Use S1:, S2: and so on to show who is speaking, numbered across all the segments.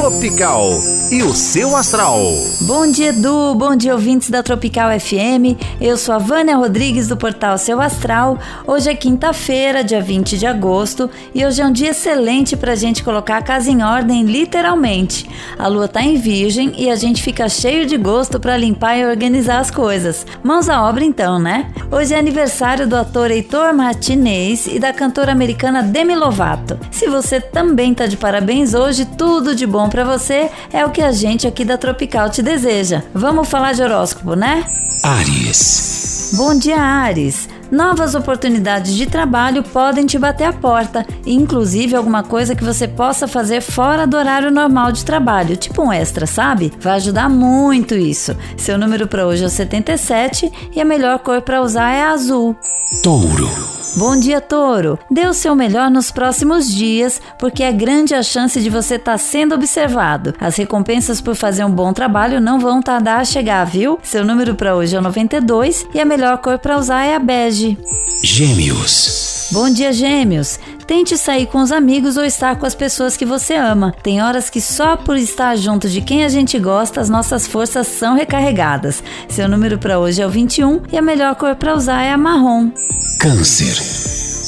S1: Tropical e o seu astral.
S2: Bom dia, Edu. Bom dia, ouvintes da Tropical FM. Eu sou a Vânia Rodrigues do portal Seu Astral. Hoje é quinta-feira, dia 20 de agosto, e hoje é um dia excelente para a gente colocar a casa em ordem, literalmente. A lua tá em Virgem e a gente fica cheio de gosto para limpar e organizar as coisas. Mãos à obra, então, né? Hoje é aniversário do ator Heitor Martinez e da cantora americana Demi Lovato. Se você também tá de parabéns hoje, tudo de bom para você é o que a gente aqui da Tropical te deseja. Vamos falar de horóscopo, né?
S1: Ares.
S2: Bom dia, Ares. Novas oportunidades de trabalho podem te bater a porta, inclusive alguma coisa que você possa fazer fora do horário normal de trabalho, tipo um extra, sabe? Vai ajudar muito isso. Seu número para hoje é 77 e a melhor cor para usar é azul.
S1: Touro.
S2: Bom dia, Touro. Dê o seu melhor nos próximos dias, porque é grande a chance de você estar tá sendo observado. As recompensas por fazer um bom trabalho não vão tardar a chegar, viu? Seu número para hoje é o 92 e a melhor cor para usar é a bege.
S1: Gêmeos.
S2: Bom dia, Gêmeos. Tente sair com os amigos ou estar com as pessoas que você ama. Tem horas que só por estar junto de quem a gente gosta, as nossas forças são recarregadas. Seu número para hoje é o 21 e a melhor cor para usar é a marrom.
S1: Câncer.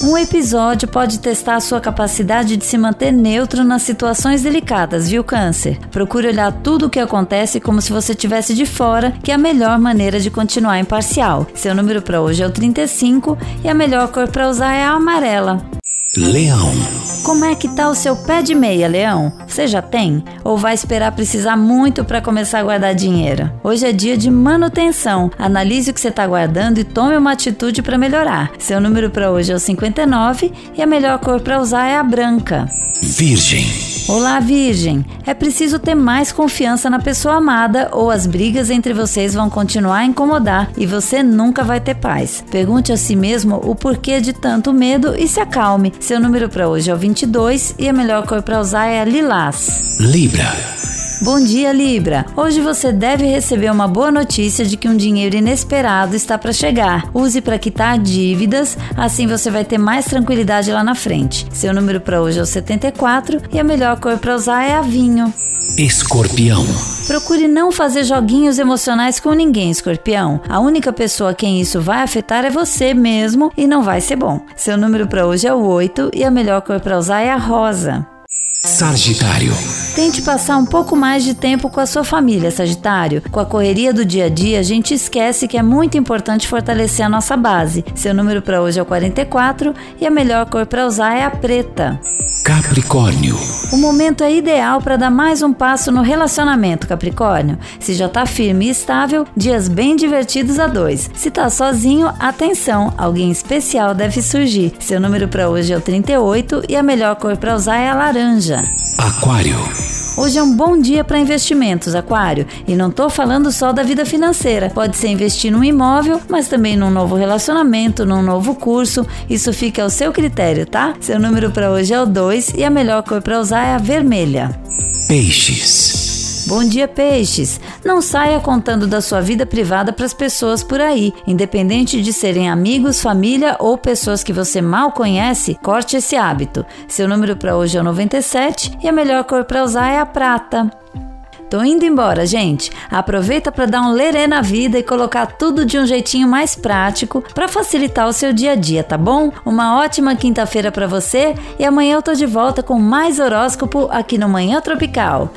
S2: Um episódio pode testar a sua capacidade de se manter neutro nas situações delicadas, viu, Câncer? Procure olhar tudo o que acontece como se você estivesse de fora, que é a melhor maneira de continuar imparcial. Seu número para hoje é o 35 e a melhor cor para usar é a amarela.
S1: Leão.
S2: Como é que tá o seu pé de meia, Leão? Você já tem? Ou vai esperar precisar muito para começar a guardar dinheiro? Hoje é dia de manutenção. Analise o que você está guardando e tome uma atitude para melhorar. Seu número para hoje é o 59 e a melhor cor para usar é a branca.
S1: Virgem.
S2: Olá, Virgem! É preciso ter mais confiança na pessoa amada ou as brigas entre vocês vão continuar a incomodar e você nunca vai ter paz. Pergunte a si mesmo o porquê de tanto medo e se acalme. Seu número para hoje é o 22 e a melhor cor para usar é a lilás.
S1: Libra.
S2: Bom dia, Libra. Hoje você deve receber uma boa notícia de que um dinheiro inesperado está para chegar. Use para quitar dívidas, assim você vai ter mais tranquilidade lá na frente. Seu número para hoje é o 74 e a melhor cor para usar é a vinho.
S1: Escorpião.
S2: Procure não fazer joguinhos emocionais com ninguém, escorpião. A única pessoa a quem isso vai afetar é você mesmo e não vai ser bom. Seu número para hoje é o 8 e a melhor cor para usar é a rosa.
S1: Sagitário.
S2: Tente passar um pouco mais de tempo com a sua família, Sagitário. Com a correria do dia a dia, a gente esquece que é muito importante fortalecer a nossa base. Seu número para hoje é o 44 e a melhor cor para usar é a preta.
S1: Capricórnio.
S2: O momento é ideal para dar mais um passo no relacionamento, Capricórnio. Se já está firme e estável, dias bem divertidos a dois. Se está sozinho, atenção, alguém especial deve surgir. Seu número para hoje é o 38 e a melhor cor para usar é a laranja.
S1: Aquário.
S2: Hoje é um bom dia para investimentos, Aquário. E não estou falando só da vida financeira. Pode ser investir num imóvel, mas também num novo relacionamento, num novo curso. Isso fica ao seu critério, tá? Seu número para hoje é o 2 e a melhor cor para usar é a vermelha.
S1: Peixes.
S2: Bom dia, peixes! Não saia contando da sua vida privada para as pessoas por aí. Independente de serem amigos, família ou pessoas que você mal conhece, corte esse hábito. Seu número para hoje é o 97 e a melhor cor para usar é a prata. Tô indo embora, gente. Aproveita para dar um lerê na vida e colocar tudo de um jeitinho mais prático para facilitar o seu dia a dia, tá bom? Uma ótima quinta-feira para você e amanhã eu tô de volta com mais horóscopo aqui no Manhã Tropical.